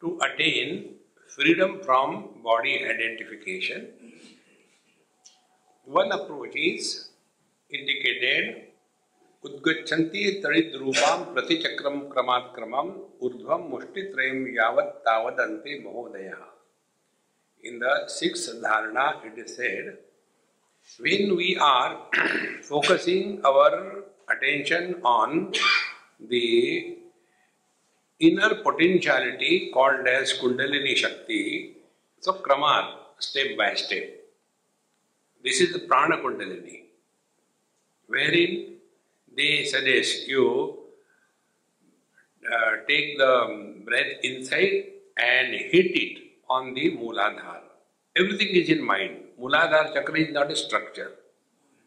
to attain freedom from body identification. One approach is indicated उद्गच्छन्ति तड़ित रूपाम प्रतिचक्रम क्रमात् क्रमम ऊर्ध्वम मुष्टित्रयम यावत् तावदन्ते महोदय In the sixth dharana it is said when we are focusing our attention on the inner potentiality called as Kundalini Shakti. So, Kramar, step by step. This is the Prana Kundalini, wherein they suggest you uh, take the breath inside and hit it on the Mooladhara. Everything is in mind. Mooladhara chakra is not a structure,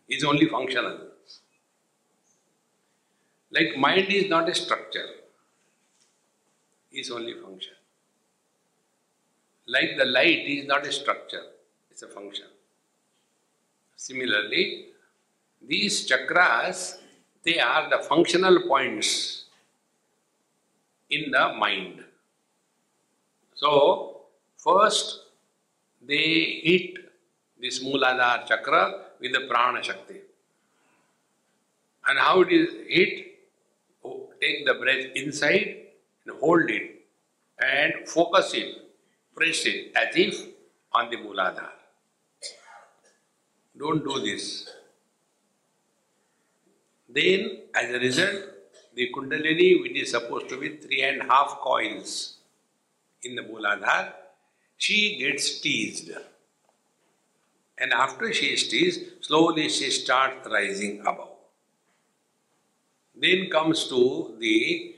it is only functional. Like mind is not a structure, is only function. Like the light is not a structure, it's a function. Similarly, these chakras, they are the functional points in the mind. So, first they hit this Mooladhara chakra with the Prana Shakti. And how it is hit? Oh, take the breath inside and hold it and focus it, press it as if on the Mooladhara. Don't do this. Then, as a result, the Kundalini, which is supposed to be three and a half coils in the Mooladhara, she gets teased. And after she is teased, slowly she starts rising above. Then comes to the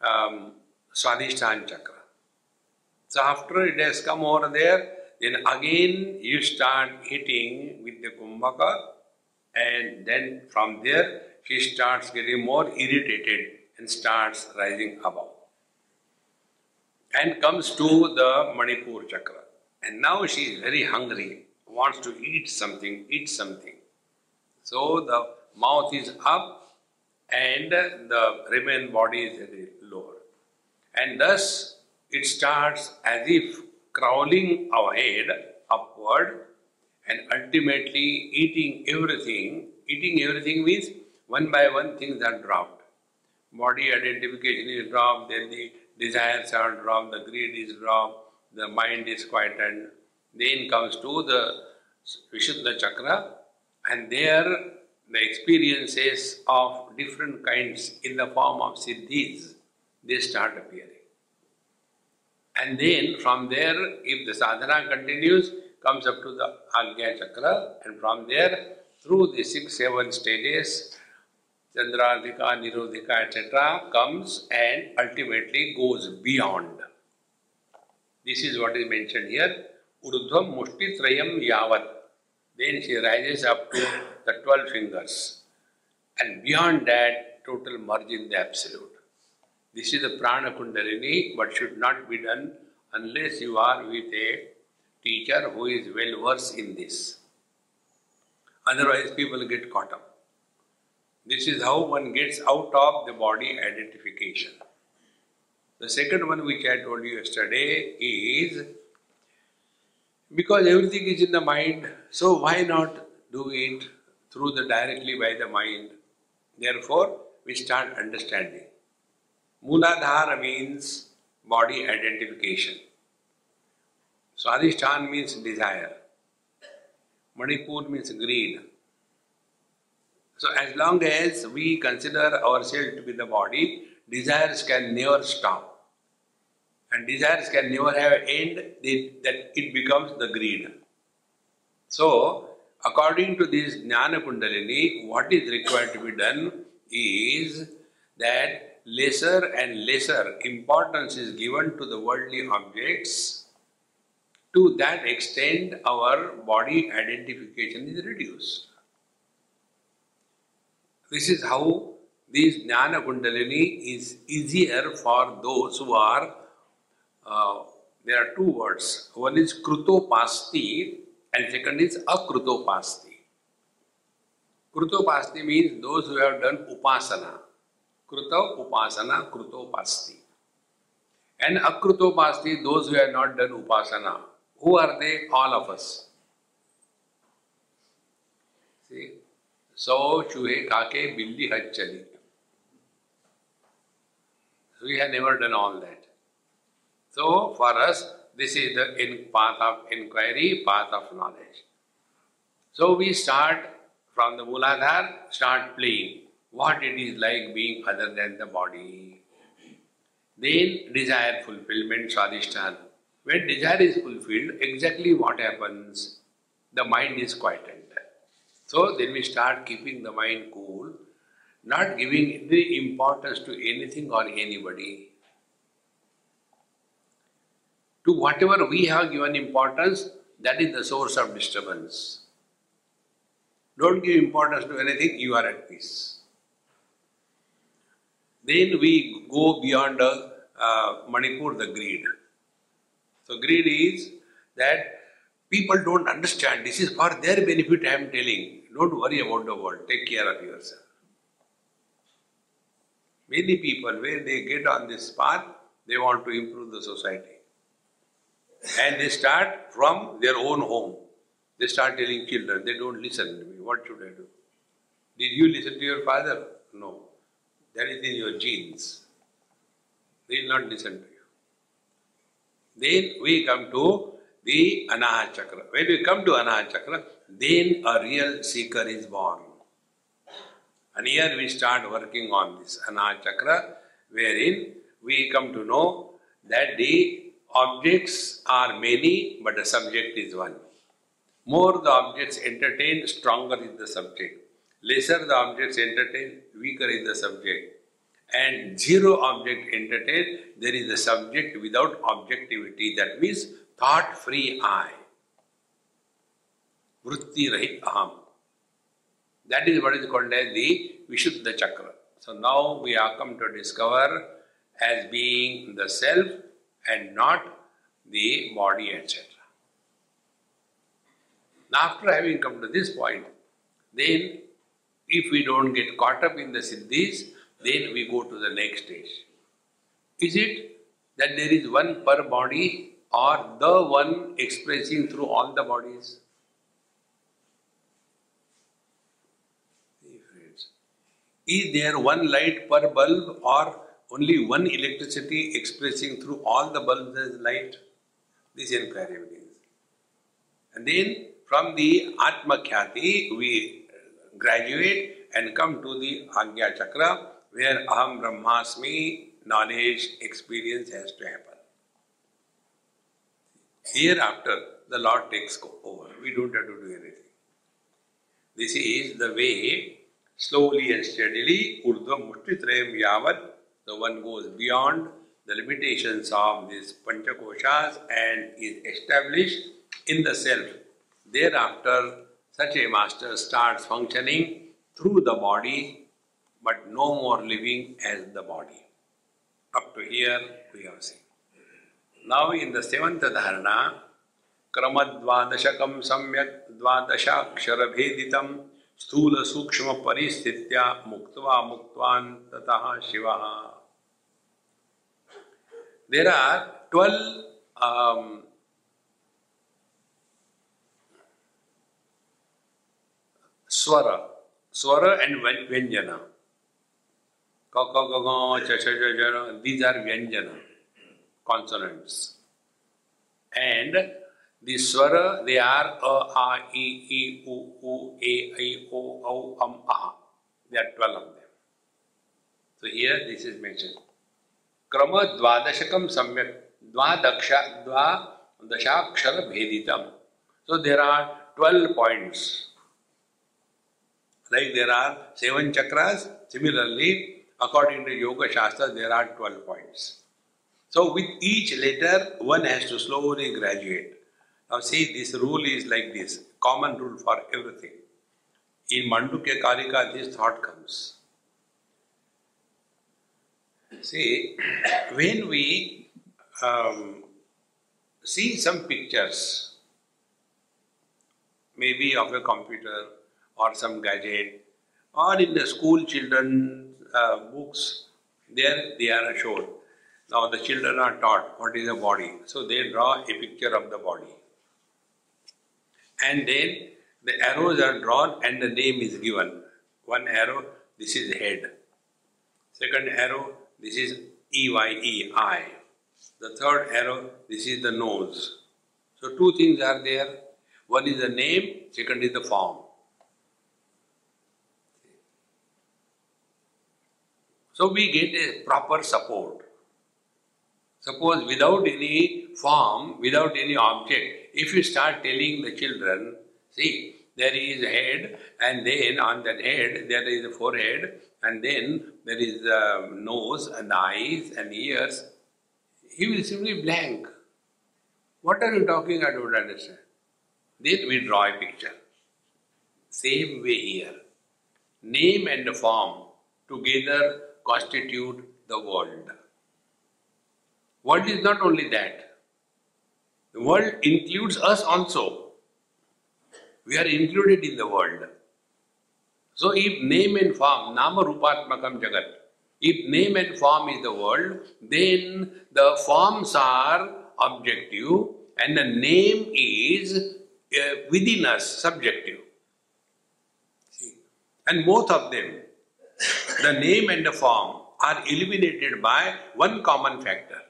um, Swadhisthana chakra. So after it has come over there, then again you start hitting with the kumbhaka, and then from there she starts getting more irritated and starts rising above. And comes to the Manipur chakra. And now she is very hungry, wants to eat something, eat something. So the mouth is up and the remaining body is. And thus it starts as if crawling ahead upward and ultimately eating everything. Eating everything means one by one things are dropped. Body identification is dropped, then the desires are dropped, the greed is dropped, the mind is quietened. Then comes to the Vishuddha chakra, and there the experiences of different kinds in the form of siddhis, they start appearing. And then from there, if the sadhana continues, comes up to the Agnya chakra, and from there, through the six, seven stages, Chandradhika, Nirodhika, etc., comes and ultimately goes beyond. This is what is mentioned here. Urdhvam Mushti Trayam Yavat. Then she rises up to the 12 fingers. And beyond that, total merge in the absolute. This is the prana kundalini, but should not be done unless you are with a teacher who is well versed in this. Otherwise, people get caught up. This is how one gets out of the body identification. The second one, which I told you yesterday, is because everything is in the mind, so why not do it through the directly by the mind? Therefore, we start understanding. Mooladhara means body identification. Swadhisthana means desire. Manipur means greed. So, as long as we consider ourselves to be the body, desires can never stop. And desires can never have an end, that it becomes the greed. So, according to this Jnana Kundalini, what is required to be done is that lesser and lesser importance is given to the worldly objects, to that extent our body identification is reduced. This is how this Jnana Kundalini is easier for those who are, uh, there are two words. One is Krutopasti and second is Akrutopasti. Krutopasti means those who have done Upasana. Kruta Upasana, Krutopasti. And Akrutopasti, those who have not done Upasana. Who are they? All of us. See? So, चूहे खाके बिल्ली हज चली we have never done all that. So, for us, this is the in path of inquiry, path of knowledge. So, we start from the Muladhar, start playing what it is like being other than the body. Then, desire fulfillment, Swadhisthana. When desire is fulfilled, exactly what happens? The mind is quietened. So, then we start keeping the mind cool not giving any importance to anything or anybody. To whatever we have given importance, that is the source of disturbance. Don't give importance to anything, you are at peace. Then we go beyond uh, uh, Manipur, the greed. So, greed is that people don't understand. This is for their benefit, I am telling. Don't worry about the world, take care of yourself. Many people, when they get on this path, they want to improve the society. And they start from their own home. They start telling children, they don't listen to me. What should I do? Did you listen to your father? No. That is in your genes. They will not listen to you. Then we come to the Anahat Chakra. When we come to Anahat Chakra, then a real seeker is born. And here we start working on this Anahat Chakra, wherein we come to know that the objects are many, but the subject is one. More the objects entertain, stronger is the subject. Lesser the objects entertain, weaker is the subject. And zero object entertain, there is a subject without objectivity. That means thought free I. Vritti Rahit Aham. That is what is called as the Vishuddha Chakra. So now we are come to discover as being the self and not the body, etc. Now, after having come to this point, then if we don't get caught up in the siddhis, then we go to the next stage. Is it that there is one per body or the one expressing through all the bodies? Is there one light per bulb or only one electricity expressing through all the bulbs as light? This inquiry begins. And then from the Atma Khyati, we graduate and come to the Agya Chakra, where Aham Brahmasmi, knowledge, experience has to happen. Hereafter, the Lord takes over. We don't have to do anything. This is the way slowly and steadily, Urdhva Mushtitrayam Yavat, the one goes beyond the limitations of these Panchakoshas and is established in the self. Thereafter, such a master starts functioning through the body, but no more living as the body. Up to here, we have seen. Now, in the seventh dharana, क्रमद्वादशकं सम्यक् द्वादशाक्षरभेदितं स्थूल सूक्ष्म परिस्थित्या मुक्तवा मुक्तवान ततः Shiva there are twelve swara, swara and vyanjana. Ka ka ga ga cha cha cha cha. These are vyanjana, consonants. And the swara, they are a, a, e, e, u, u, a, i, o, au, um, a they are 12 of them. So here this is mentioned. क्रम द्वादशकम सम्यक द्वादक्षा द्वादशाक्षर भेदितम so there are twelve points Like there are seven chakras, similarly according to Yoga Shastra, there are 12 points. So, with each letter, one has to slowly graduate. Now, see, this rule is like this common rule for everything. In Mandukya Karika, this thought comes. See, when we um, see some pictures, maybe of a computer or some gadget, or in the school children uh, books, there they are shown. Now the children are taught what is a body, so they draw a picture of the body, and then the arrows are drawn and the name is given. One arrow, this is head. Second arrow, this is E Y E eye. The third arrow, this is the nose. So two things are there. One is the name, second is the form. So we get a proper support. Suppose without any form, without any object, if you start telling the children, see, there is a head, and then on that head there is a forehead, and then there is a nose and eyes and ears, he will simply blank. What are you talking? I don't understand. Then we draw a picture. Same way here. Name and form together constitute the world. World is not only that. The world includes us also. We are included in the world. So if name and form, nama rupatmakam jagat, if name and form is the world, then the forms are objective and the name is uh, within us, subjective. See? And both of them the name and the form are illuminated by one common factor.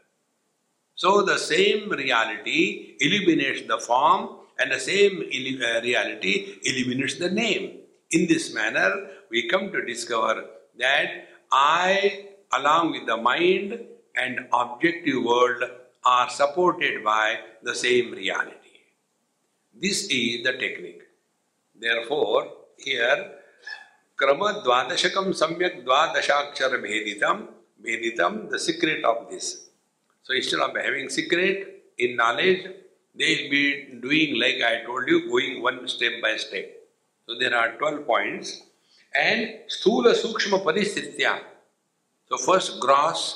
So the same reality illuminates the form and the same uh, reality illuminates the name. In this manner, we come to discover that I, along with the mind and objective world, are supported by the same reality. This is the technique. Therefore, here क्रम द्वादशकम सम्यक द्वादशाक्षर भेदितम भेदितम the secret of this so instead of having secret in knowledge they be doing like I told you going one step by step so there are twelve points and स्थूल सूक्ष्म परिस्थितियाँ so first gross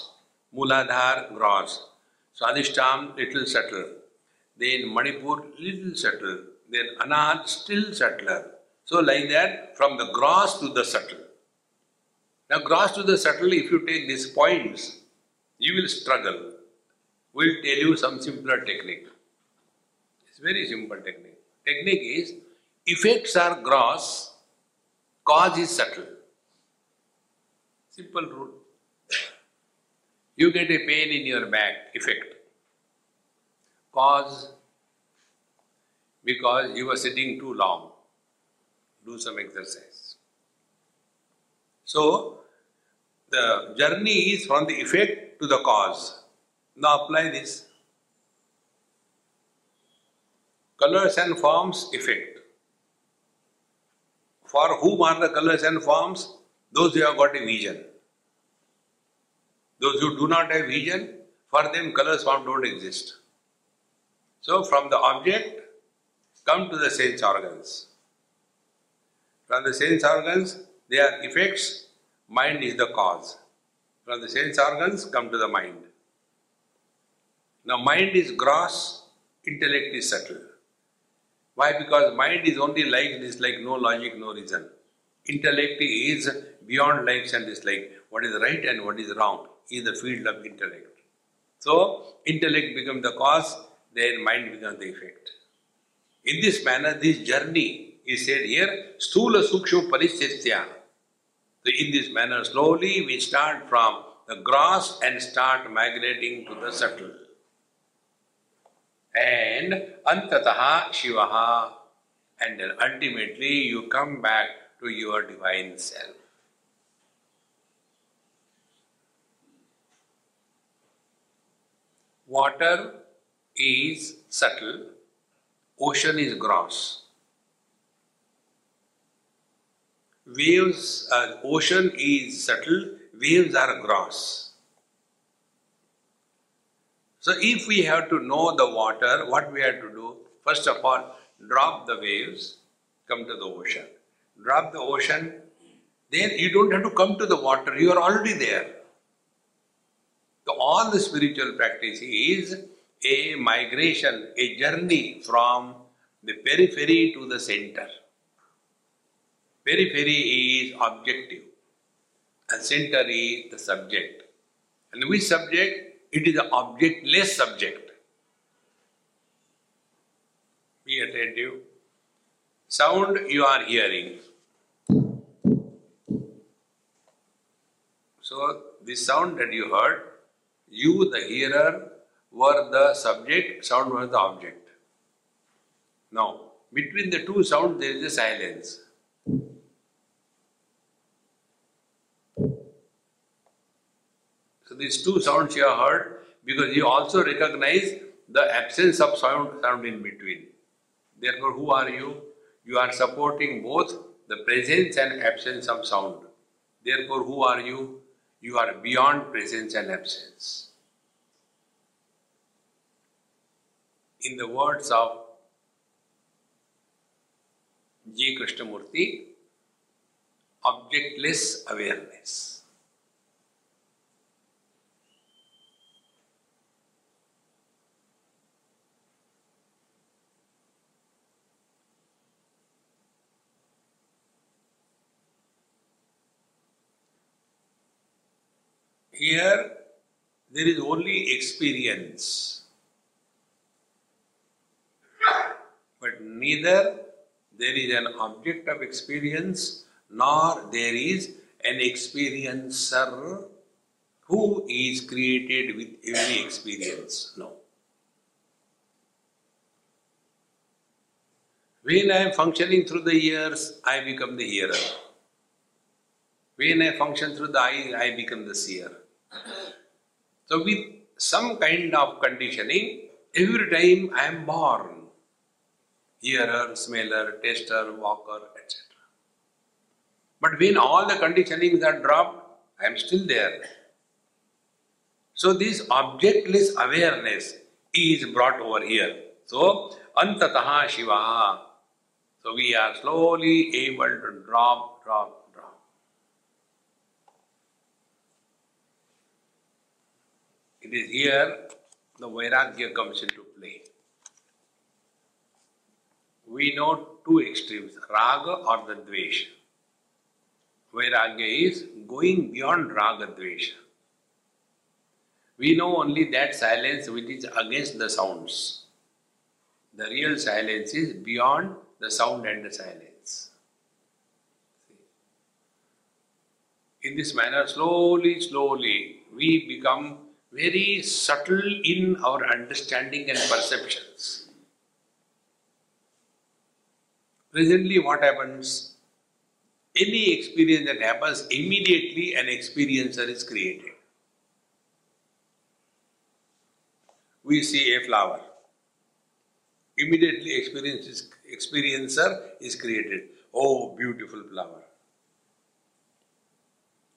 मूलाधार gross स्वादिष्टाम little subtler then Manipur little subtler then अनाथ still subtler so, like that, from the gross to the subtle. Now, gross to the subtle, if you take these points, you will struggle. We'll tell you some simpler technique. It's very simple technique. Technique is effects are gross, cause is subtle. Simple rule. You get a pain in your back, effect. Cause because you were sitting too long do some exercise. So, the journey is from the effect to the cause. Now apply this. Colors and forms, effect. For whom are the colors and forms? Those who have got a vision. Those who do not have vision, for them colors form don't exist. So from the object, come to the sense organs. From the sense organs, they are effects, mind is the cause. From the sense organs, come to the mind. Now, mind is gross, intellect is subtle. Why? Because mind is only like dislike, no logic, no reason. Intellect is beyond likes and dislike. What is right and what is wrong is the field of intellect. So, intellect becomes the cause, then mind becomes the effect. In this manner, this journey he said here, Stula Sukshma Paristhitya. So in this manner, slowly we start from the gross and start migrating to the subtle. And Antataha Shivaha. And then ultimately you come back to your divine self. Water is subtle, ocean is gross. Waves, uh, ocean is subtle, waves are gross. So if we have to know the water, what we have to do? First of all, drop the waves, come to the ocean. Drop the ocean, then you don't have to come to the water, you are already there. So all the spiritual practice is a migration, a journey from the periphery to the center. Periphery is objective, and center is the subject. And which subject? It is an objectless subject. Be attentive. Sound you are hearing. So, this sound that you heard, you, the hearer, were the subject, sound was the object. Now, between the two sounds, there is a silence. So, these two sounds you have heard because you also recognize the absence of sound, sound in between. Therefore, who are you? You are supporting both the presence and absence of sound. Therefore, who are you? You are beyond presence and absence. In the words of J. Krishnamurti, objectless awareness. Here, there is only experience, but neither there is an object of experience nor there is an experiencer who is created with every experience. No. When I am functioning through the ears, I become the hearer. When I function through the eyes, I become the seer. So, with some kind of conditioning, every time I am born, hearer, smeller, taster, walker, etc. But when all the conditionings are dropped, I am still there. So, this objectless awareness is brought over here. So, antataha shiva. So, we are slowly able to drop, drop, drop. It is here the Vairagya comes into play. We know two extremes, raga or the dvesha. Vairagya is going beyond raga dvesha. We know only that silence which is against the sounds. The real silence is beyond the sound and the silence. In this manner, slowly, slowly, we become very subtle in our understanding and perceptions. Presently, what happens? Any experience that happens, immediately an experiencer is created. We see a flower. Immediately, experience is, experiencer is created. Oh, beautiful flower.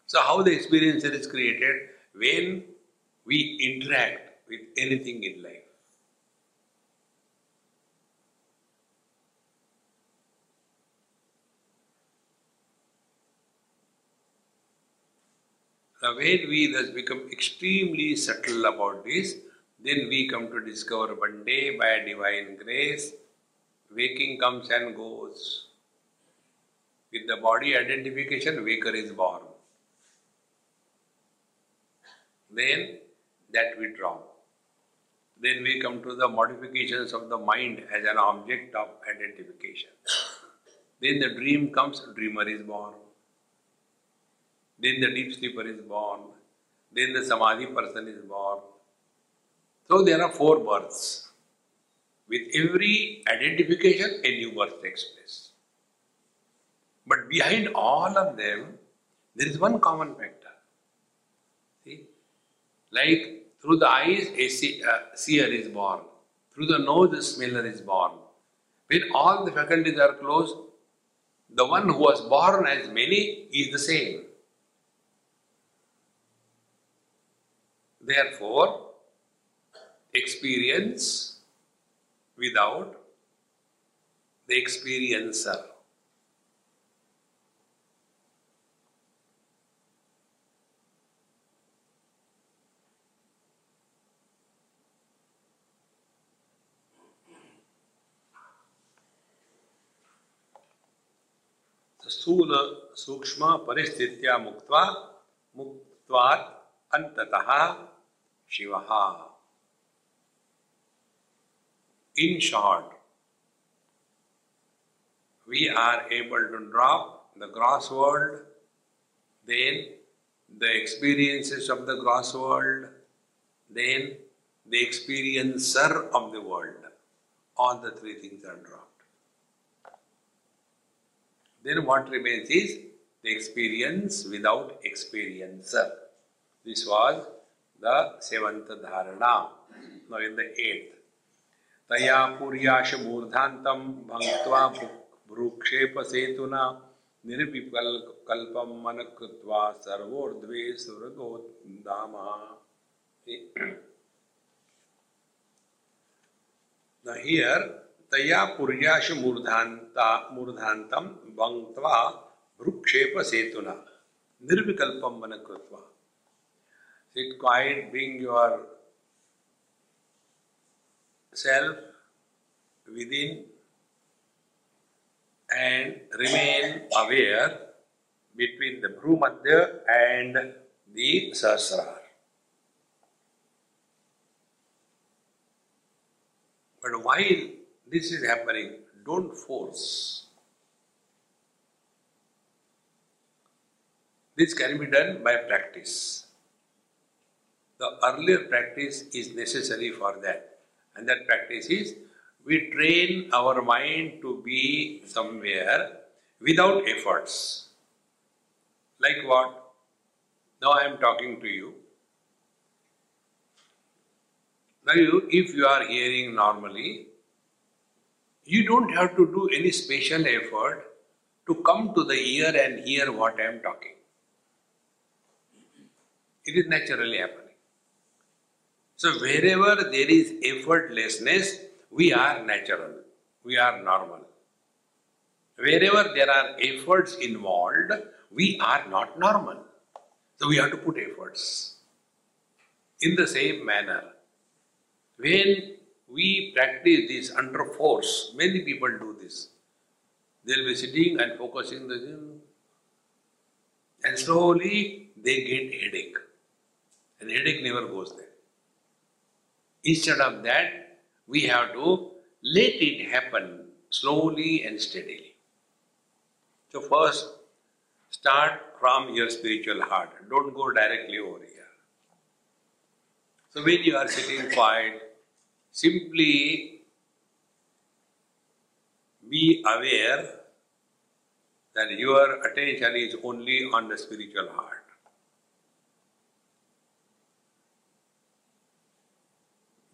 So, how the experiencer is created? When we interact with anything in life. Now, when we thus become extremely subtle about this, then we come to discover one day by divine grace, waking comes and goes. With the body identification, waker is born. Then that we drop. Then we come to the modifications of the mind as an object of identification. Then the dream comes, dreamer is born. Then the deep sleeper is born. Then the samadhi person is born. So there are four births. With every identification, a new birth takes place. But behind all of them, there is one common factor. See? Like through the eyes, a uh, seer is born. Through the nose, a smeller is born. When all the faculties are closed, the one who was born as many is the same. Therefore, experience without the experiencer. स्थूल सूक्ष्म परिस्थितिया मुक्त मुक्त अंत Shiva. In short we are able to drop the gross world then the experiences of the gross world then the experiencer of the world all the three things are drop Then what remains is the experience without experiencer. This was the seventh dharana. Now in the eighth. तया पुर्याश मूर्धान्तं भङ्क्त्वा भ्रूक्षेप सेतुना निर्विकल्पं मन कृत्वा सर्वोर्ध्वे स्वर्गोद्धामः Now here तया पुर्याश मूर्धान्ता मूर्धान्तं भंगत्वा वृक्षेप सेतुना निर्विकल्पम मन कृत्वा sit quite being your self with and remain aware between the भ्रू Madhya and the sasrar but while this is happening, don't force. This can be done by practice. The earlier practice is necessary for that. And that practice is we train our mind to be somewhere without efforts. Like what? Now I am talking to you. Now, you, if you are hearing normally, you don't have to do any special effort to come to the ear and hear what I am talking. It is naturally happening. So wherever there is effortlessness, we are natural, we are normal. Wherever there are efforts involved, we are not normal. So we have to put efforts. In the same manner, when we practice this under force, many people do this. They'll be sitting and focusing the gym, and slowly they get headache. And headache never goes there. Instead of that, we have to let it happen slowly and steadily. So, first, start from your spiritual heart. Don't go directly over here. So, when you are sitting quiet, simply be aware that your attention is only on the spiritual heart.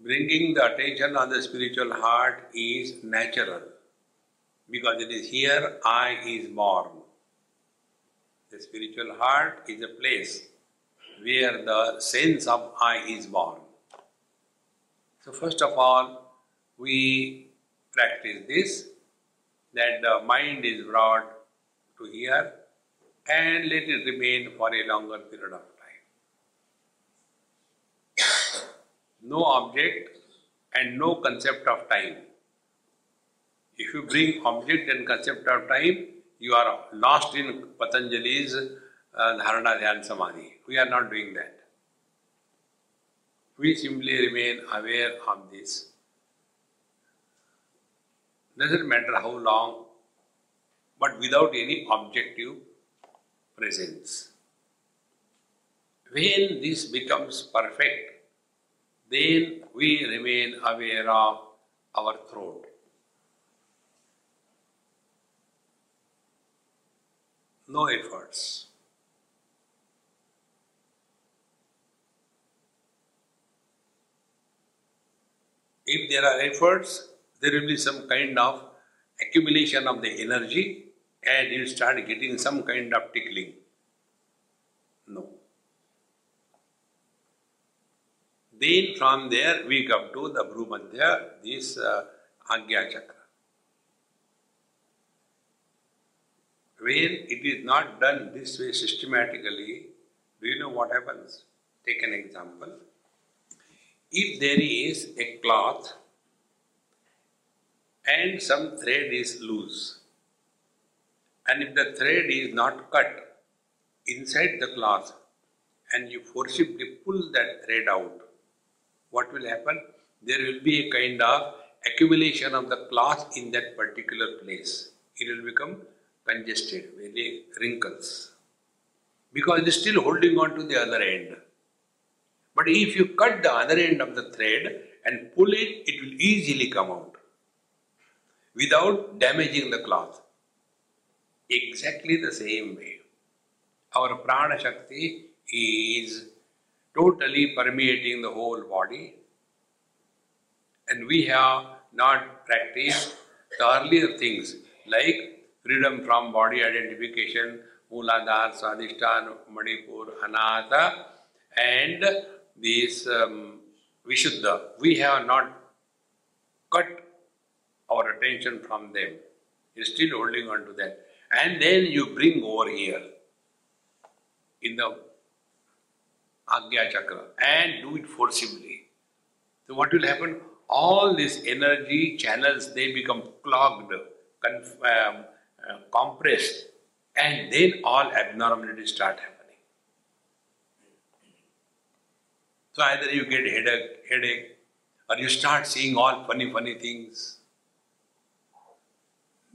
Bringing the attention on the spiritual heart is natural because it is here I is born. The spiritual heart is a place where the sense of I is born. So, first of all, we practice this that the mind is brought to here and let it remain for a longer period of no object and no concept of time. If you bring object and concept of time, you are lost in Patanjali's uh, Dharana Dhyan Samadhi. We are not doing that. We simply remain aware of this. Doesn't matter how long, but without any objective presence. When this becomes perfect, then we remain aware of our throat. No efforts. If there are efforts, there will be some kind of accumulation of the energy and you start getting some kind of tickling. No. Then from there we come to the Bhrumadhya, this uh, Agya Chakra. When it is not done this way systematically, do you know what happens? Take an example. If there is a cloth and some thread is loose, and if the thread is not cut inside the cloth, and you forcibly pull that thread out, what will happen? There will be a kind of accumulation of the cloth in that particular place. It will become congested, very wrinkles. Because it is still holding on to the other end. But if you cut the other end of the thread and pull it, it will easily come out without damaging the cloth. Exactly the same way. Our prana shakti is totally permeating the whole body, and we have not practiced the earlier things like freedom from body identification, Mooladhara, Swadhisthana, Manipur, Anahata, and this um, Vishuddha. We have not cut our attention from them. You're still holding on to that. And then you bring over here in the Agya Chakra and do it forcibly. So what will happen? All these energy channels they become clogged, conf- um, uh, compressed, and then all abnormalities start happening. So either you get headache, headache, or you start seeing all funny, funny things.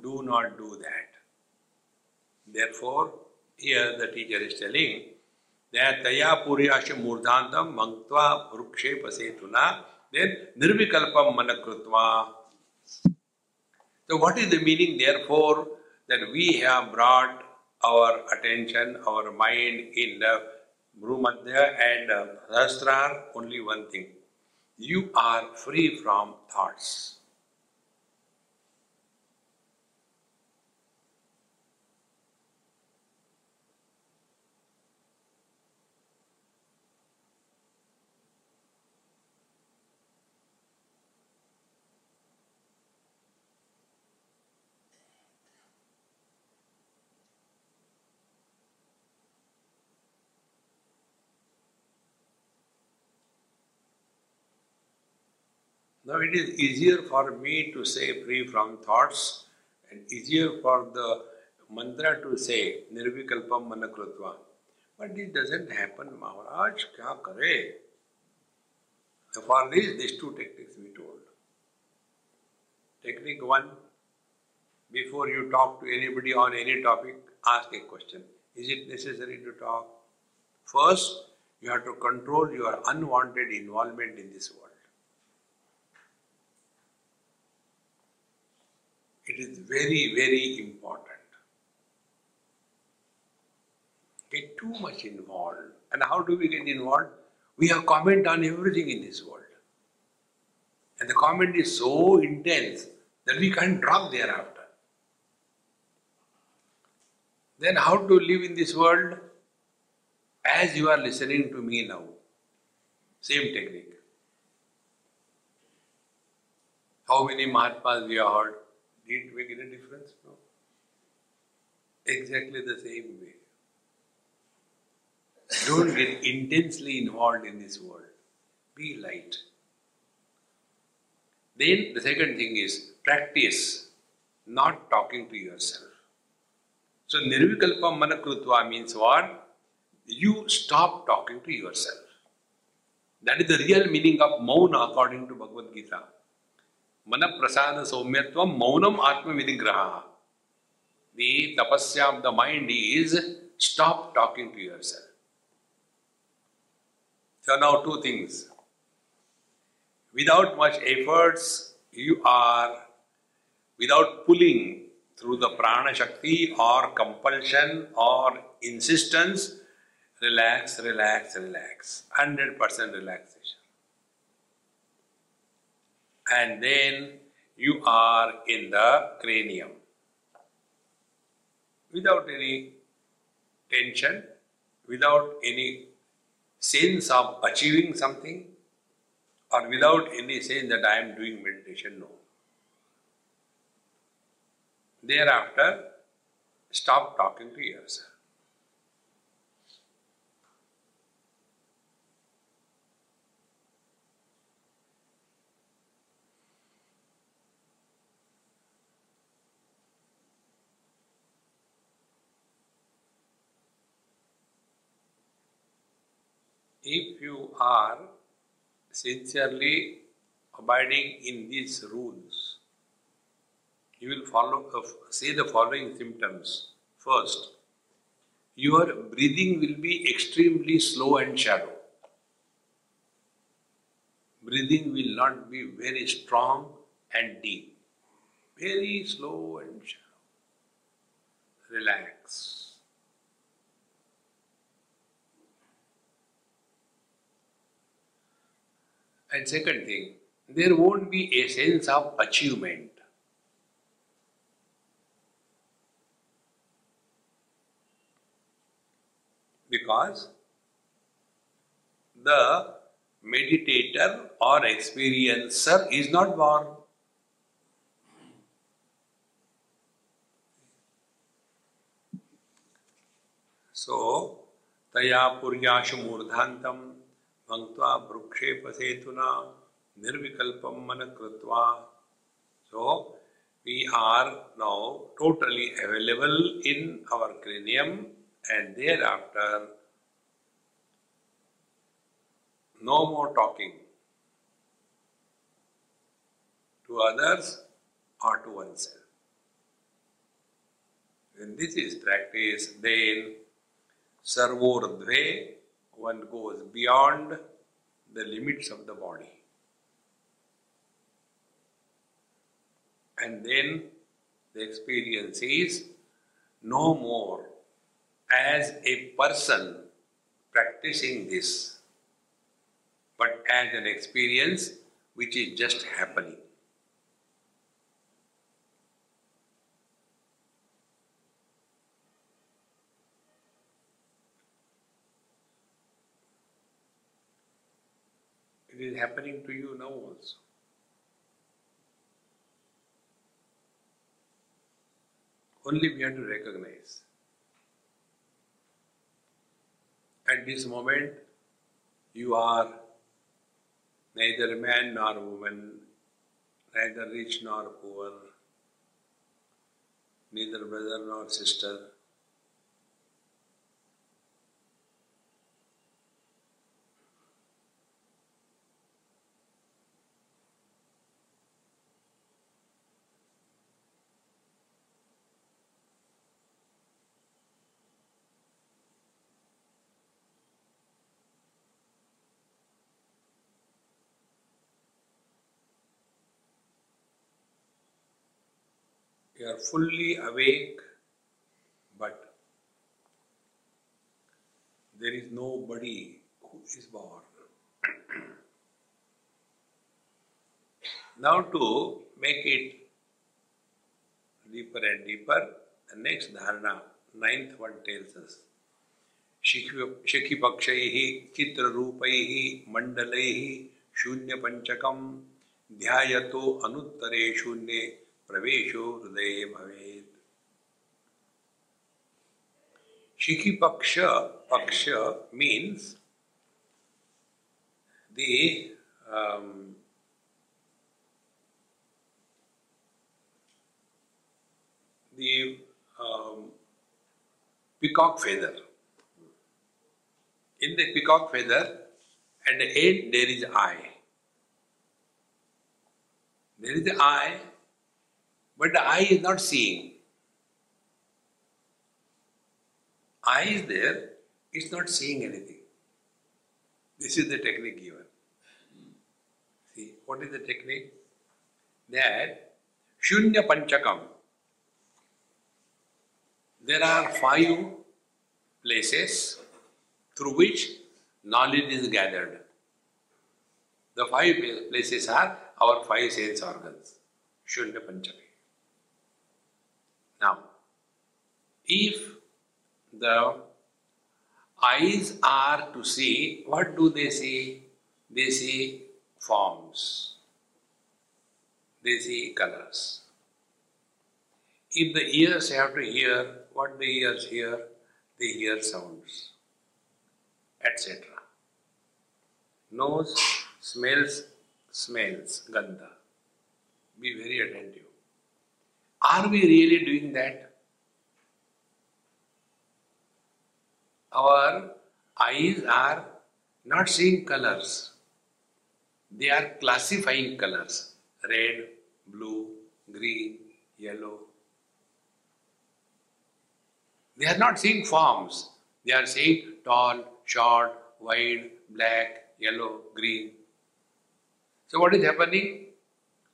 Do not do that. Therefore, here the teacher is telling that taya puryasha murdhantam manktva vrukshe pasetuna, then nirvikalpam manakrutva. So what is the meaning therefore that we have brought our attention, our mind in the Bhrumadhya and uh, Sahasrar, only one thing. You are free from thoughts. Now it is easier for me to say free from thoughts and easier for the mantra to say nirvikalpam manakrutva. But it doesn't happen, Maharaj. Kya kare? For this, these two techniques we told. Technique one, before you talk to anybody on any topic, ask a question. Is it necessary to talk? First, you have to control your unwanted involvement in this world. It is very, very important. Get too much involved. And how do we get involved? We have comment on everything in this world. And the comment is so intense that we can't drop thereafter. Then how to live in this world? As you are listening to me now. Same technique. How many Mahatmas we have heard? Did it make any difference? No. Exactly the same way. Don't get intensely involved in this world. Be light. Then the second thing is practice not talking to yourself. So nirvikalpa manakrutva means what? You stop talking to yourself. That is the real meaning of mauna according to Bhagavad Gita. मन प्रसाद सौम्यत्व मौनम आत्म विधिग्रह the of the mind is stop talking to your self turn out to things without much efforts you are without pulling through the prana shakti or compulsion or insistence relax relax relax hundred percent relaxation and then you are in the cranium without any tension, without any sense of achieving something, or without any sense that I am doing meditation, no. Thereafter, stop talking to yourself. If you are sincerely abiding in these rules, you will follow uh, say the following symptoms. First, your breathing will be extremely slow and shallow. Breathing will not be very strong and deep. Very slow and shallow. Relax. And second thing, there won't be a sense of achievement. Because the meditator or experiencer is not born. So, taya puryashu murdhantam भंक्त्वा वृक्षेप सेतुना निर्विकल्पम मन कृत्वा so we are now totally available in our cranium and thereafter no more talking to others or to oneself this is practice then सर्वोर्ध्वे one goes beyond the limits of the body. And then the experience is no more as a person practicing this, but as an experience which is just happening. It is happening to you now also. Only we have to recognize. At this moment, you are neither man nor woman, neither rich nor poor, neither brother nor sister. You are fully awake, but there is nobody who is born. now, to make it deeper and deeper, the next dharana, ninth one tells us. शिखिपक्षैः चित्ररूपैः मण्डलैः शून्यपञ्चकं ध्यायतो अनुत्तरे शून्ये प्रवेशो हृदय भवेत् शिखी पक्ष पक्ष means the um, the um, peacock feather. In the peacock feather, at the end there is eye. There is the eye but the eye is not seeing. Eye is there, it's not seeing anything. This is the technique given. See, what is the technique? That Shunya Panchakam. There are five places through which knowledge is gathered. The five places are our five sense organs. Shunya Panchakam. Now, if the eyes are to see, what do they see? They see forms, they see colors. If the ears have to hear what the ears hear, they hear sounds, etc. Nose smells, smells, gandha. Be very attentive. Are we really doing that? Our eyes are not seeing colors, they are classifying colors red, blue, green, yellow. They are not seeing forms, they are seeing tall, short, wide, black, yellow, green. So, what is happening?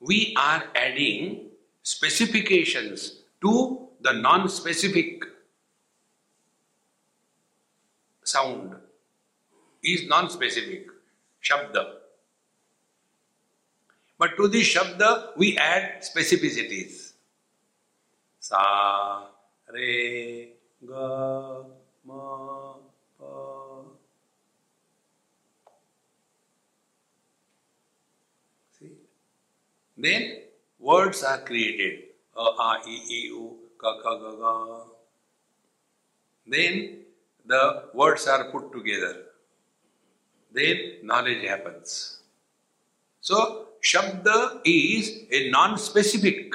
We are adding specifications to the non specific sound is non-specific, shabda. But to this shabda we add specificities. Sa, re, ga, ma, pa. See? Then words are created. A, a, e, e, u, ka, ka, ga, ga. Then the words are put together then knowledge happens. So, Shabda is a non specific.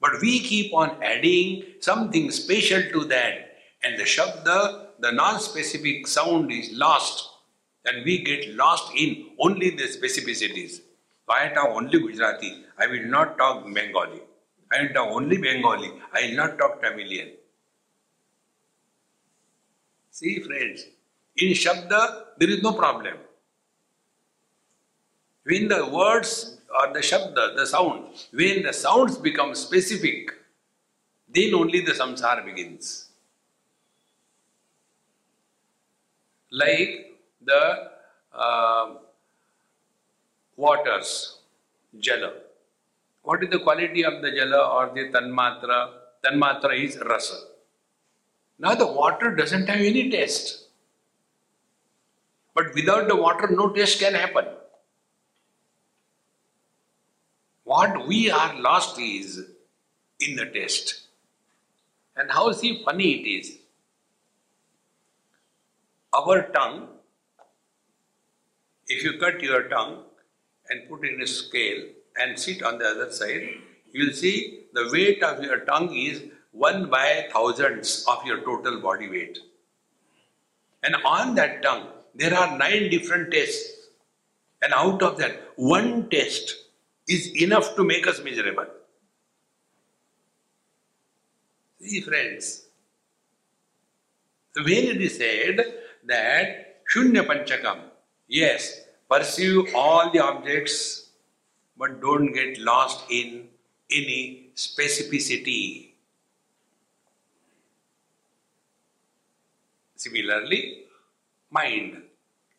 But we keep on adding something special to that, and the Shabda, the non specific sound, is lost, and we get lost in only the specificities. I talk only Gujarati, I will not talk Bengali. I will talk only Bengali, I will not talk Tamilian. See, friends, in Shabda, there is no problem. When the words or the Shabda, the sound, when the sounds become specific, then only the samsara begins. Like the uh, waters, jala. What is the quality of the jala or the tanmatra? Tanmatra is rasa. Now the water doesn't have any taste. But without the water, no taste can happen. What we are lost is in the taste. And how see funny it is. Our tongue, if you cut your tongue and put in a scale and sit on the other side, you will see the weight of your tongue is 1 by thousands of your total body weight. And on that tongue, there are nine different tests. And out of that, one test is enough to make us miserable. See, friends, when it is said that Shunya Panchakam, yes, pursue all the objects, but don't get lost in any specificity. Similarly, mind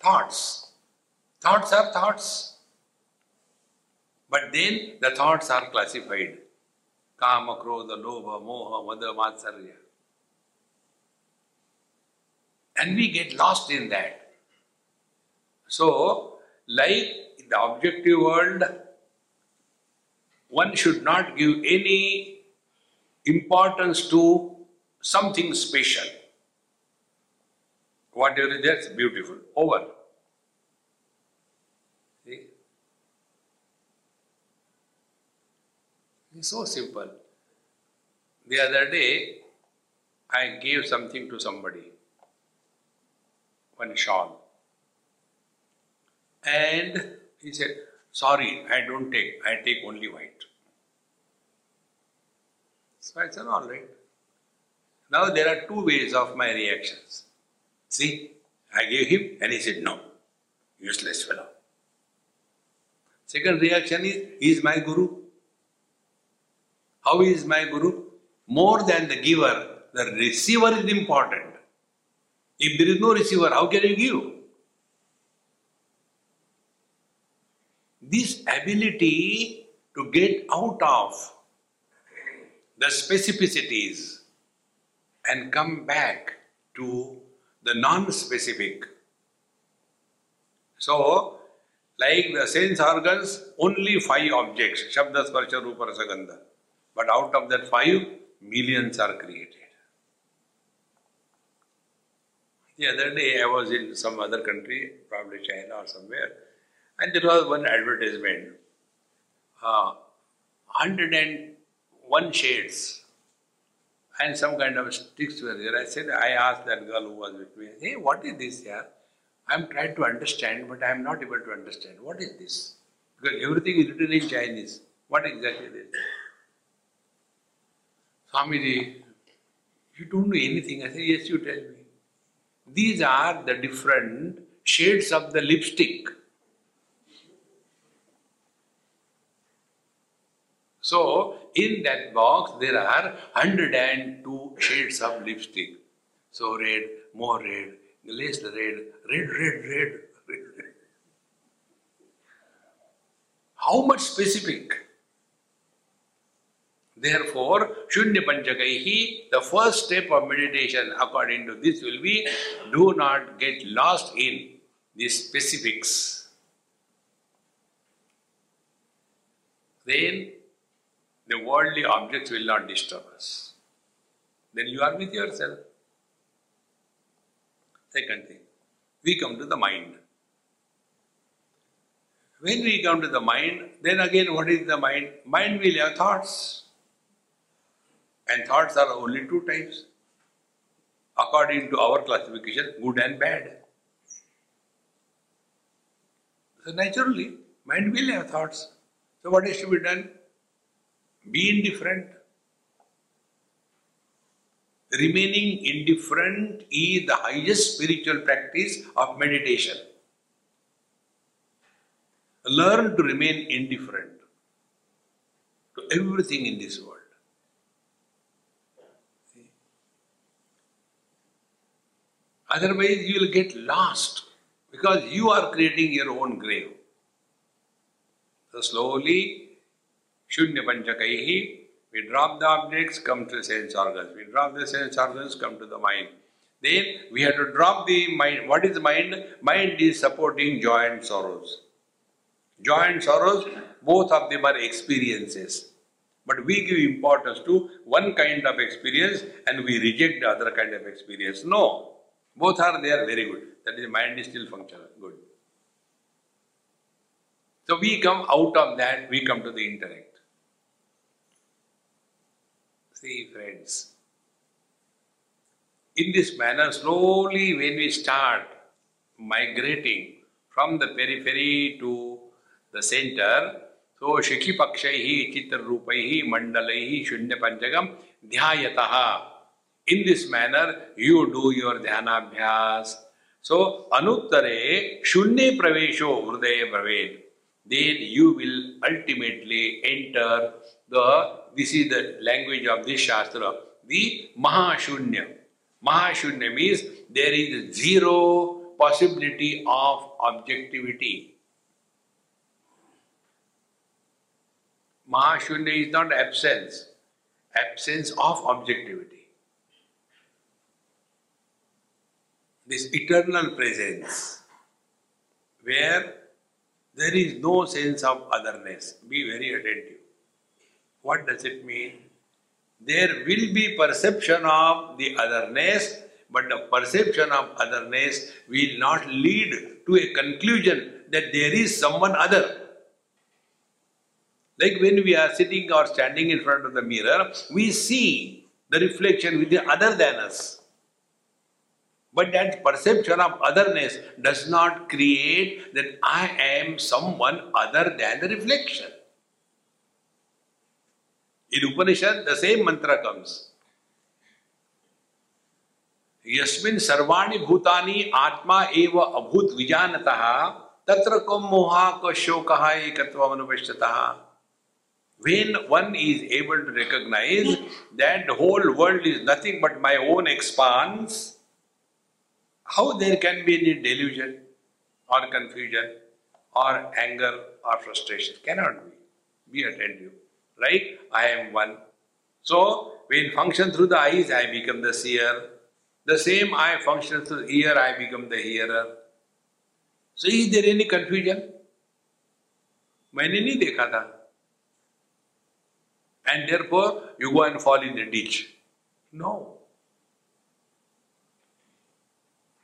thoughts. Thoughts are thoughts. But then the thoughts are classified. Kama, Krodha, Lobha, Moha, Mada, Matsarya. And we get lost in that. So, like in the objective world, one should not give any importance to something special. Whatever is there is beautiful. Over. See? It's so simple. The other day, I gave something to somebody, one shawl. And he said, Sorry, I don't take, I take only white. So I said, All right. Now there are two ways of my reactions. See, I gave him and he said, No, useless fellow. Second reaction is, He is my Guru. How is my Guru? More than the giver, the receiver is important. If there is no receiver, how can you give? This ability to get out of the specificities and come back to the non specific. So, Like the sense organs, only five objects, Shabda, Sparsha, Rupa, Rasa, But out of that five, millions are created. The other day I was in some other country, probably China or somewhere, and there was one advertisement. Uh, 101 shades and some kind of sticks were there. I said, I asked that girl who was with me, hey, what is this here? I'm trying to understand, but I'm not able to understand. What is this? Because everything is written in Chinese. What exactly is this? Swamiji, you don't know anything. I said, yes, you tell me. These are the different shades of the lipstick. So, in that box, there are 102 shades of lipstick. So, red, more red, less red, red, red, red, red. How much specific? Therefore, Shunya Panchakaihi, the first step of meditation according to this will be do not get lost in the specifics. Then the worldly objects will not disturb us. Then you are with yourself. Second thing, we come to the mind. When we come to the mind, then again, what is the mind? Mind will have thoughts. And thoughts are only two types. According to our classification, good and bad. So naturally, mind will have thoughts. So what is to be done? Be indifferent. Remaining indifferent is the highest spiritual practice of meditation. Learn to remain indifferent to everything in this world. Otherwise, you will get lost because you are creating your own grave. So, slowly, Shunya Panchakaihi, we drop the objects, come to the sense organs. We drop the sense organs, come to the mind. Then we have to drop the mind. What is mind? Mind is supporting joy and sorrows. Joy and sorrows, both of them are experiences. But we give importance to one kind of experience and we reject the other kind of experience. No. Both are there, very good. That is, mind is still functional. Good. So we come out of that, we come to the intellect. See, friends, in this manner, slowly when we start migrating from the periphery to the center, so Shikipakshaihi, Chitrarupaihi, Mandalaihi, Shunya Panchagam, Dhyayataha. In this manner, you do your dhyanabhyas. So, anuttare shunye pravesho hridaya bhaved. Then you will ultimately enter the, this is the language of this Shastra, the Mahashunya. Mahashunya means there is zero possibility of objectivity. Mahashunya is not absence, absence of objectivity. this eternal presence where there is no sense of otherness. Be very attentive. What does it mean? There will be perception of the otherness, but the perception of otherness will not lead to a conclusion that there is someone other. Like when we are sitting or standing in front of the mirror, we see the reflection with the other than us. But that perception of otherness does not create that I am someone other than the reflection. In Upanishad, the same mantra comes. यस्मिन् सर्वाणि भूतानि आत्मा एव अभूत विजानतः तत्र कम मोहा क शोकः एकत्वमनुपश्यतः when one is able to recognize that the whole world is nothing but my own expanse how there can be any delusion or confusion or anger or frustration? Cannot be. Be attentive. Right? I am one. So, when function through the eyes, I become the seer. The same eye functions through the ear, I become the hearer. So, is there any confusion? मैंने नहीं देखा था and there four you go and fall in the ditch no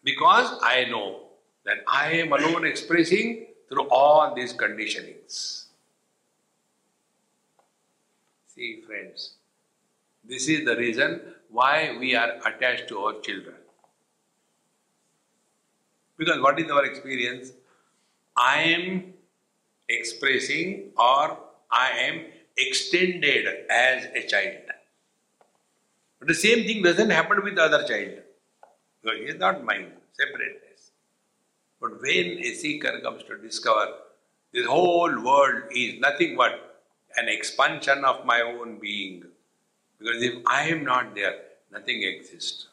Because I know that I am alone expressing through all these conditionings. See, friends, this is the reason why we are attached to our children. Because what is our experience? I am expressing or I am extended as a child. But the same thing doesn't happen with other child. Because he is not mine, separateness. But when a seeker comes to discover this whole world is nothing but an expansion of my own being. Because if I am not there, nothing exists.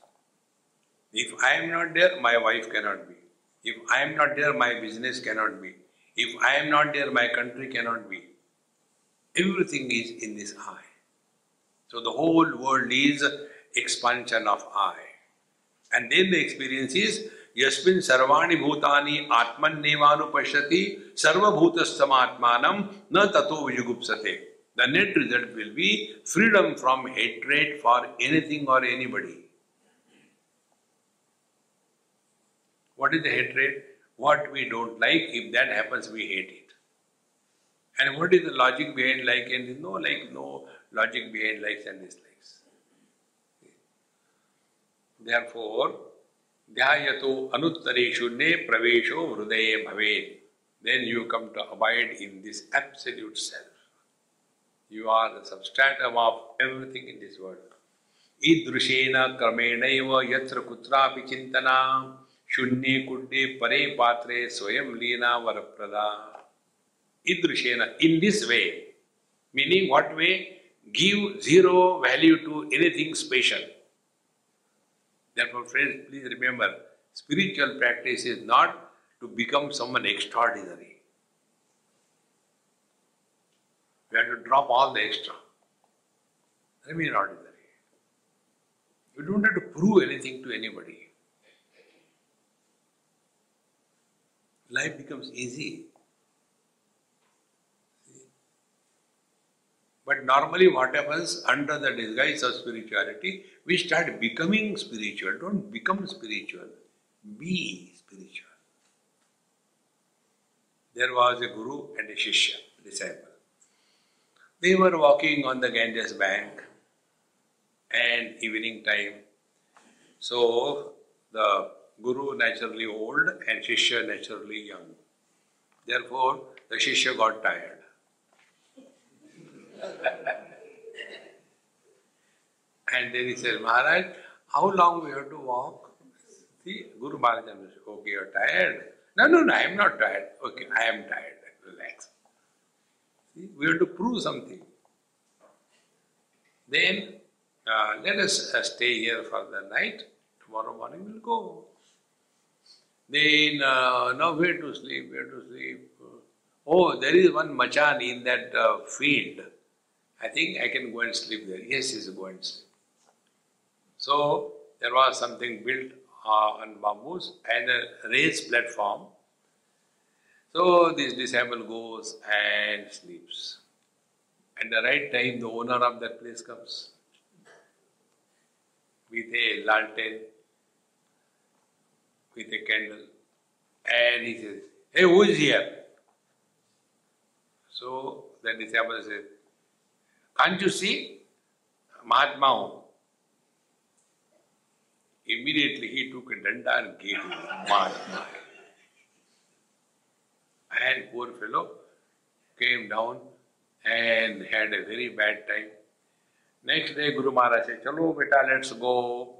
If I am not there, my wife cannot be. If I am not there, my business cannot be. If I am not there, my country cannot be. Everything is in this I. So the whole world is expansion of I. And then the experience is यस्मिन सर्वाणि भूतानि आत्मन्नेवानुपश्यति सर्वभूतस्तमात्मानं न ततो विजुगुप्सते The net result will be freedom from hatred for anything or anybody. What is the hatred? What we don't like, if that happens, we hate it. And what is the logic behind like and no like, no logic behind likes and dislikes. therefore ध्यायतो अनुत्तरेशून्य प्रवेशो हृदय भवे then you come to abide in this absolute self you are the substratum of everything in this world ईदृशेन क्रमेण यत्र कुत्रापि चिंतना शून्ये कुड्डे परे पात्रे स्वयं लीना वरप्रदा ईदृशेन in this way meaning what we give zero value to anything special therefore friends please remember spiritual practice is not to become someone extraordinary. We have to drop all the extra. Remain ordinary? You don't have to prove anything to anybody. Life becomes easy. But normally, what happens under the disguise of spirituality, we start becoming spiritual. Don't become spiritual, be spiritual. There was a guru and a shishya, disciple. They were walking on the Ganges bank and evening time. So the Guru naturally old and Shishya naturally young. Therefore, the Shishya got tired. and then he said, Maharaj, how long we have to walk? See, Guru Maharaj said, okay, you're tired. No, no, no, I am not tired. Okay, I am tired. Relax. See, we have to prove something. Then, uh, let us uh, stay here for the night. Tomorrow morning we'll go. Then uh, now where to sleep, where to sleep. Oh, there is one machan in that uh, field. I think I can go and sleep there. Yes, yes, go and sleep. So there was something built uh, on bamboos and a raised platform. So this disciple goes and sleeps. And at the right time, the owner of that place comes with a lantern with a candle. And he says, Hey, who is here? So the disciple says, Can't you see? Mahatma. Immediately he took a danda and gave him Mahatma. And poor fellow came down and had a very bad time. Next day Guru Maharaj said, Chalo beta, let's go.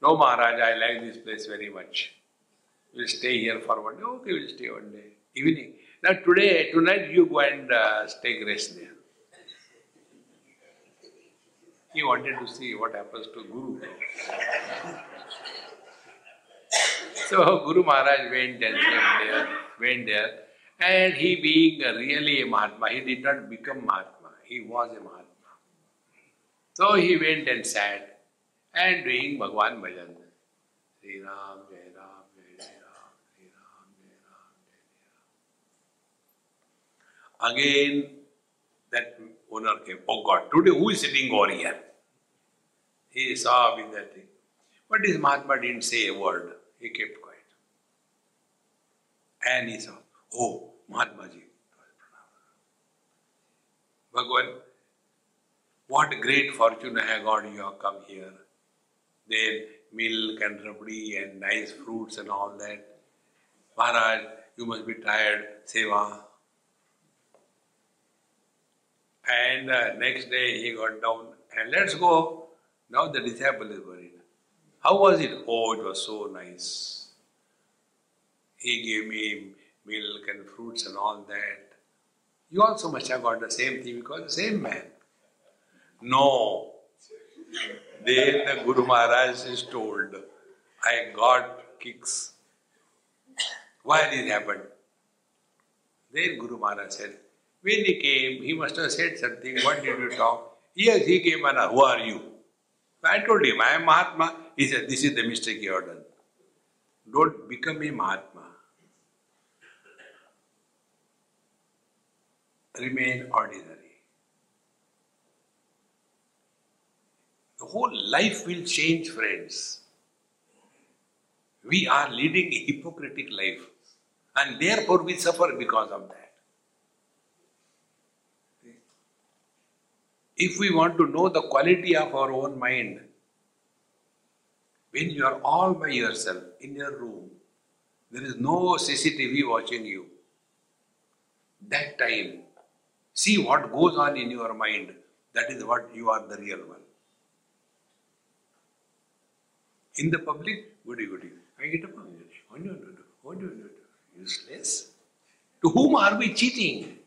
No Maharaj, I like this place very much. We'll stay here for one day. Okay, we'll stay one day. Evening. Now today, tonight you go and uh, take rest there. He wanted to see what happens to Guru. so Guru Maharaj went and there, went there, and he being really a Mahatma, he did not become Mahatma, he was a Mahatma. So he went and sat and doing Bhagwan Bhajan. Sri Ram, Jai Again, that owner came. Oh God, today who is sitting over here? He saw with that thing. But his Mahatma didn't say a word. He kept quiet. And he saw, oh, Mahatmaji. Bhagwan, what great fortune I have got you have come here. There, milk and rabdi and nice fruits and all that. Maharaj, you must be tired, seva. And uh, next day he got down and let's go. Now the disciple is worried. How was it? Oh, it was so nice. He gave me milk and fruits and all that. You also must have got the same thing because the same man. No. Then the Guru Maharaj is told, I got kicks. Why did it happen? Then Guru Maharaj said, when he came, he must have said something. What did you talk? Yes, he came and who are you? I told him, I am Mahatma. He said, this is the mistake you have done. Don't become a Mahatma. Remain ordinary. The whole life will change, friends. We are leading a hypocritic life and therefore we suffer because of that. If we want to know the quality of our own mind, when you are all by yourself in your room, there is no CCTV watching you. That time, see what goes on in your mind. That is what you are the real one. In the public, goody goody. I get up. Do you do? Useless. To whom are we cheating?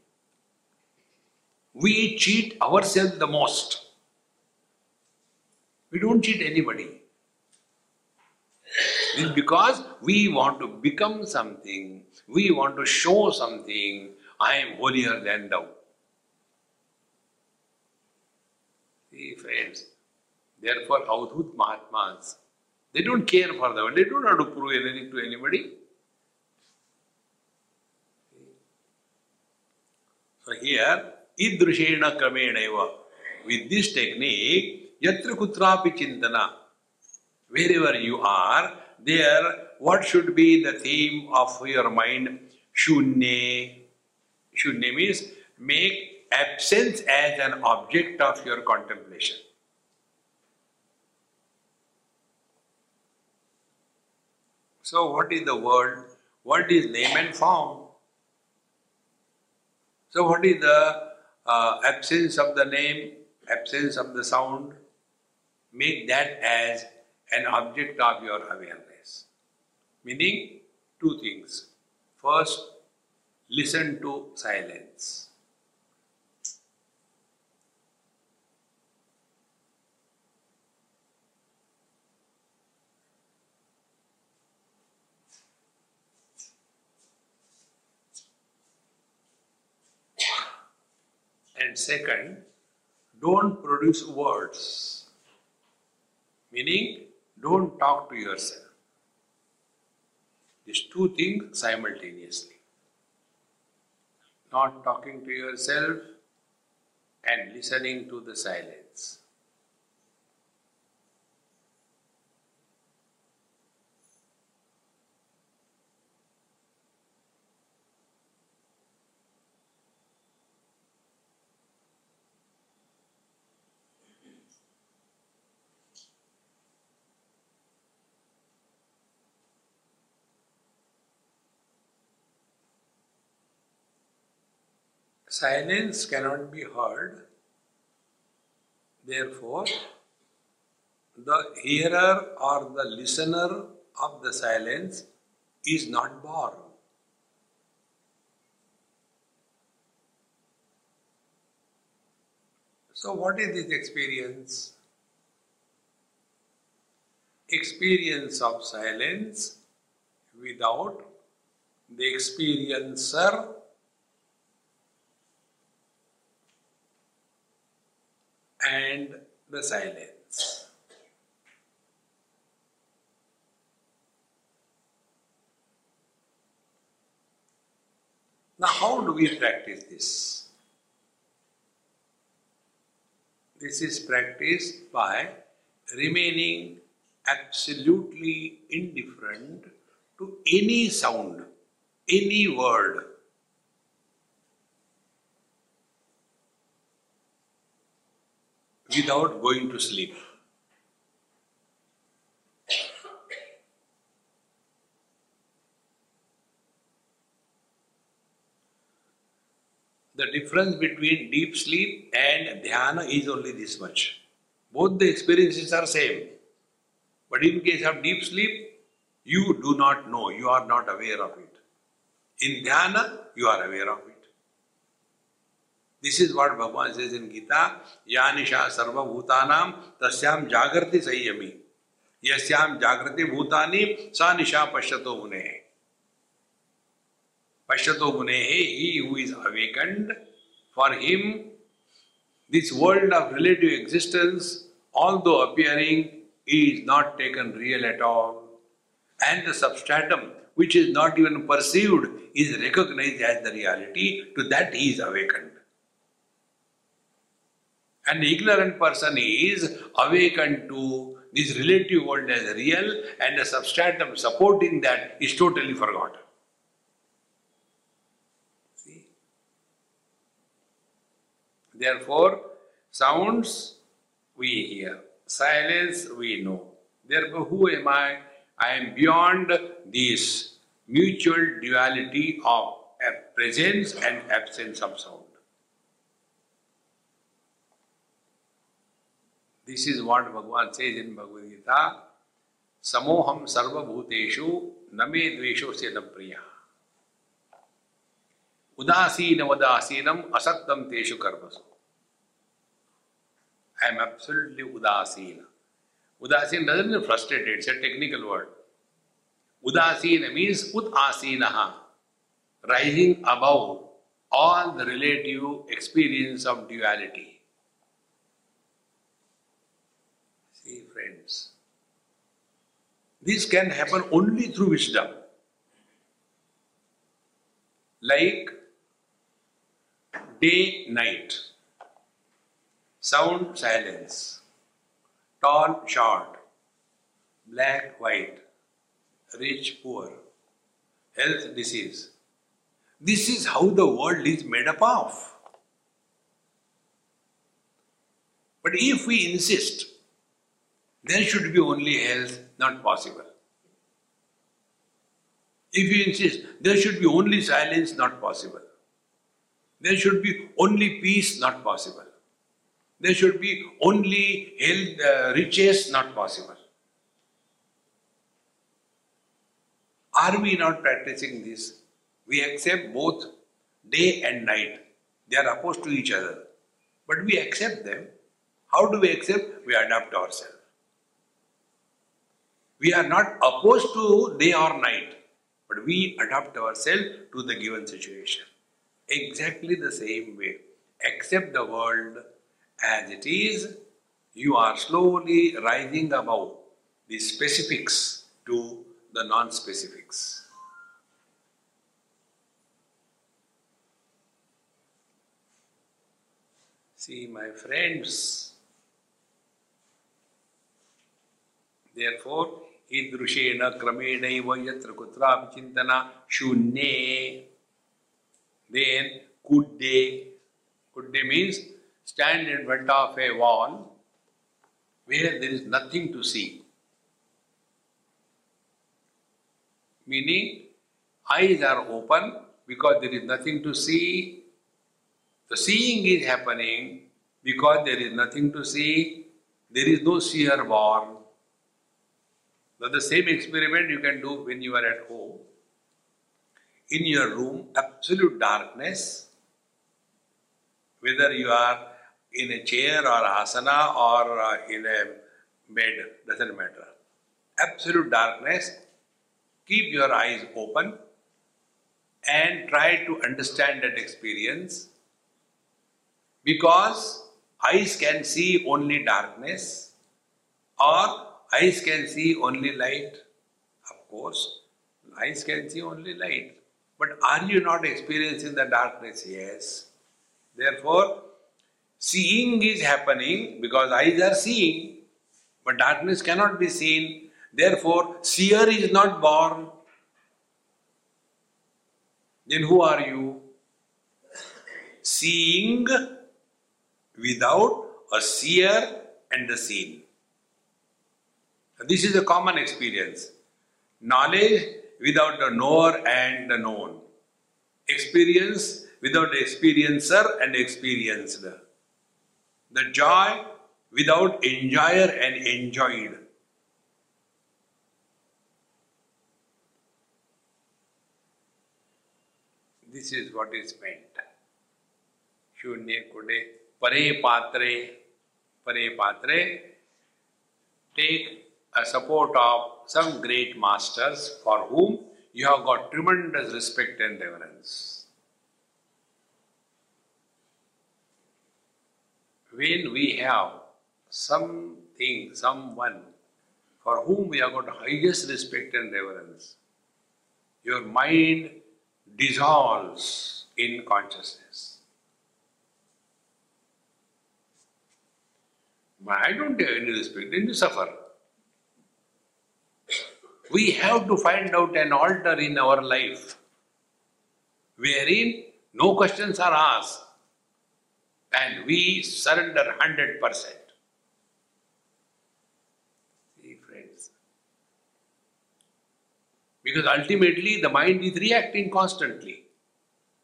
We cheat ourselves the most. We don't cheat anybody. It's because we want to become something, we want to show something, I am holier than thou. See, friends, therefore, Avadhut Mahatmas, they don't care for the world, they don't have to prove anything to anybody. So, here, idrushena kramena with this technique, yatra kutrapi chintana, wherever you are, there what should be the theme of your mind? Shunye. Shunye means make absence as an object of your contemplation. So, what is the word? What is name and form? So, what is the uh, absence of the name, absence of the sound? Make that as an object of your awareness. Meaning, two things. First, listen to silence. And second, don't produce words. Meaning, don't talk to yourself. These two things simultaneously. Not talking to yourself and listening to the silence. Silence cannot be heard. Therefore, the hearer or the listener of the silence is not born. So, what is this experience? Experience of silence without the experiencer and the silence. Now, how do we practice this? This is practiced by remaining absolutely indifferent to any sound, any word. Without going to sleep. The difference between deep sleep and dhyana is only this much. Both the experiences are same. But in case of deep sleep, you do not know, you are not aware of it. In dhyana, you are aware of it. This is what Bhagavan says in Gita, Yanisha sarva bhutanam tasyam jagrati sayyami. Yasyam jagrati bhutani sa nisha pashyato munehe. Pashyato munehe, he who is awakened, for him this world of relative existence, although appearing is not taken real at all, and the substratum, which is not even perceived, is recognized as the reality, to that he is awakened. An ignorant person is awakened to this relative world as real, and the substratum supporting that is totally forgotten. See? Therefore, sounds we hear silence we know. Therefore, who am I? I am beyond this mutual duality of presence and absence of sound. This is what Bhagavan says in Bhagavad Gita. Samoham sarva bhuteshu name dvesho se na priya. Udasinam udasinam asaktam teshu karmasu. I am absolutely udasina. Udasina doesn't mean frustrated, it's a technical word. Udasina means udasinaha, rising above all the relative experience of duality. This can happen only through wisdom. Like day, night. Sound, silence. Tall, short. Black, white. Rich, poor. Health, disease. This is how the world is made up of. But if we insist, there should be only health, not possible. If you insist, there should be only silence, not possible. There should be only peace, not possible. There should be only health, uh, riches, not possible. Are we not practicing this? We accept both day and night. They are opposed to each other. But we accept them. How do we accept? We adapt ourselves. We are not opposed to day or night, but we adapt ourselves to the given situation. Exactly the same way. Accept the world as it is, you are slowly rising above the specifics to the non specifics. See, my friends, therefore, ईदृशेन क्रमेण यत्र कुत्रापि शून्ये। Then कुड्डे। कुड्डे means stand in front of a wall where there is nothing to see meaning eyes are open because there is nothing to see the seeing is happening because there is nothing to see there is no seer born Now, the same experiment you can do when you are at home. In your room, absolute darkness, whether you are in a chair or asana or uh, in a bed, doesn't matter. Absolute darkness, keep your eyes open and try to understand that experience because eyes can see only darkness or eyes can see only light. Of course, eyes can see only light, But are you not experiencing the darkness? Yes. Therefore, seeing is happening because eyes are seeing, but darkness cannot be seen. Therefore, seer is not born. Then who are you? Seeing without a seer and the seen. This is a common experience. Knowledge without the knower and the known. Experience without the experiencer and experienced. The joy without enjoyer and enjoyed. This is what is meant. Shunye kude pare patre, pare patre, take a support of some great masters for whom you have got tremendous respect and reverence. When we have something, someone for whom we have got highest respect and reverence, your mind dissolves in consciousness. I don't have any respect, then you suffer. We have to find out an altar in our life wherein no questions are asked and we surrender 100%. See, friends. Because ultimately the mind is reacting constantly.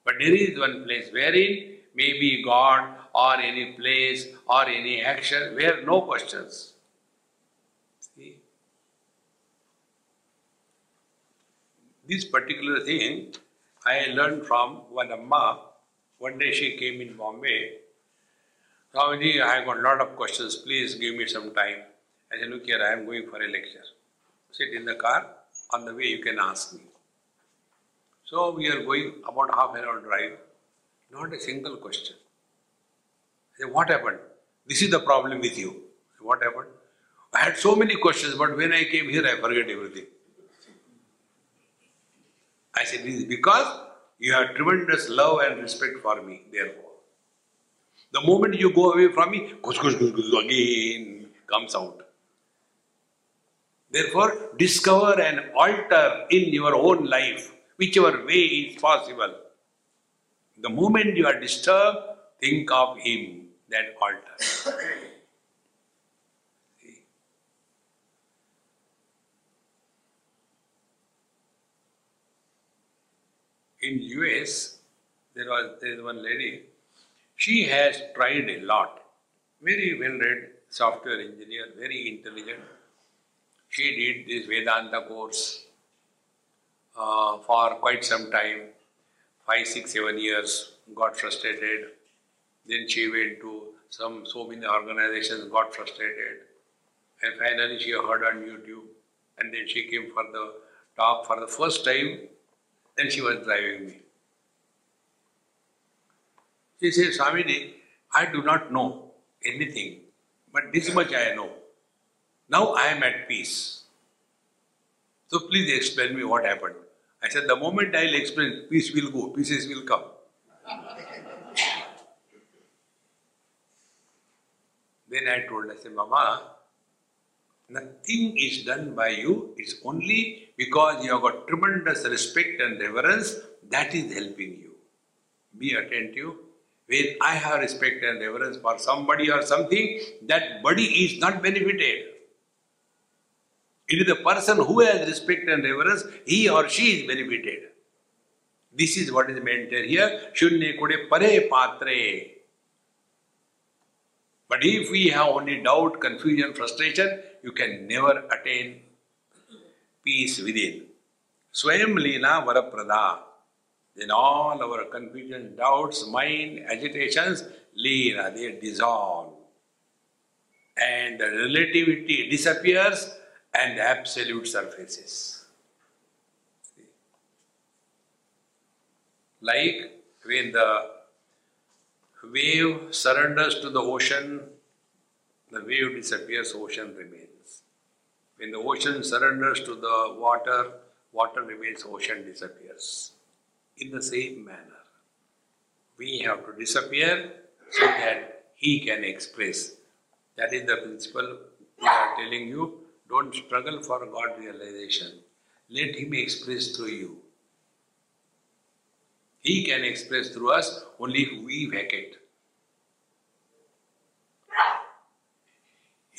But there is one place wherein maybe God or any place or any action where no questions. This particular thing I learned from one Amma. One day she came in Bombay. Swamiji, I got a lot of questions. Please give me some time. I said, look here, I am going for a lecture. Sit in the car. On the way, you can ask me. So we are going about half an hour drive. Not a single question. I said, what happened? This is the problem with you. What happened? I had so many questions, but when I came here, I forget everything. I said, this is because you have tremendous love and respect for me, therefore. The moment you go away from me, kush, kush, kush, kush, again comes out. Therefore, discover an altar in your own life, whichever way is possible. The moment you are disturbed, think of Him, that altar. In US, there was there is one lady. She has tried a lot. Very well read software engineer, very intelligent. She did this Vedanta course uh, for quite some time, five, six, seven years. Got frustrated. Then she went to some so many organizations, got frustrated, and finally she heard on YouTube. And then she came for the talk for the first time then she was driving me. She said, Swamiji, I do not know anything, but this much I know. Now I am at peace. So please explain me what happened. I said, the moment I'll explain, peace will go, pieces will come. then I told, her, I said, Mama, Nothing is done by you, it's only because you have got tremendous respect and reverence that is helping you. Be attentive. When I have respect and reverence for somebody or something, that body is not benefited. It is the person who has respect and reverence, he or she is benefited. This is what is meant here. Shunye kude pare patre. But if we have only doubt, confusion, frustration, you can never attain peace within. Swayam Leela Varaprada. Then all our confusion, doubts, mind, agitations, Leela, they dissolve. And the relativity disappears and the absolute surfaces. Like when the wave surrenders to the ocean, the wave disappears, ocean remains. When the ocean surrenders to the water, water remains, ocean disappears. in the same manner. We have to disappear so that He can express. That is the principle we are telling you. Don't struggle for God realization. Let Him express through you. He can express through us only if we vacate.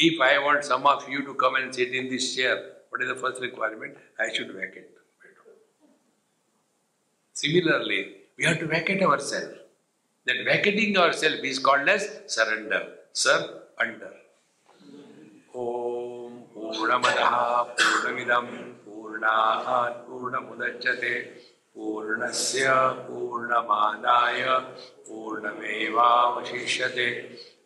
If I want some of you to come and sit in this chair, what is the first requirement? I should vacate. Similarly, we have to vacate ourselves. That vacating ourselves is called as surrender. Sir, under. Om Purnamadaha Purnamidam Purnahat Purnamudachyate Purnasya Purnamadaya Purnamevavashishyate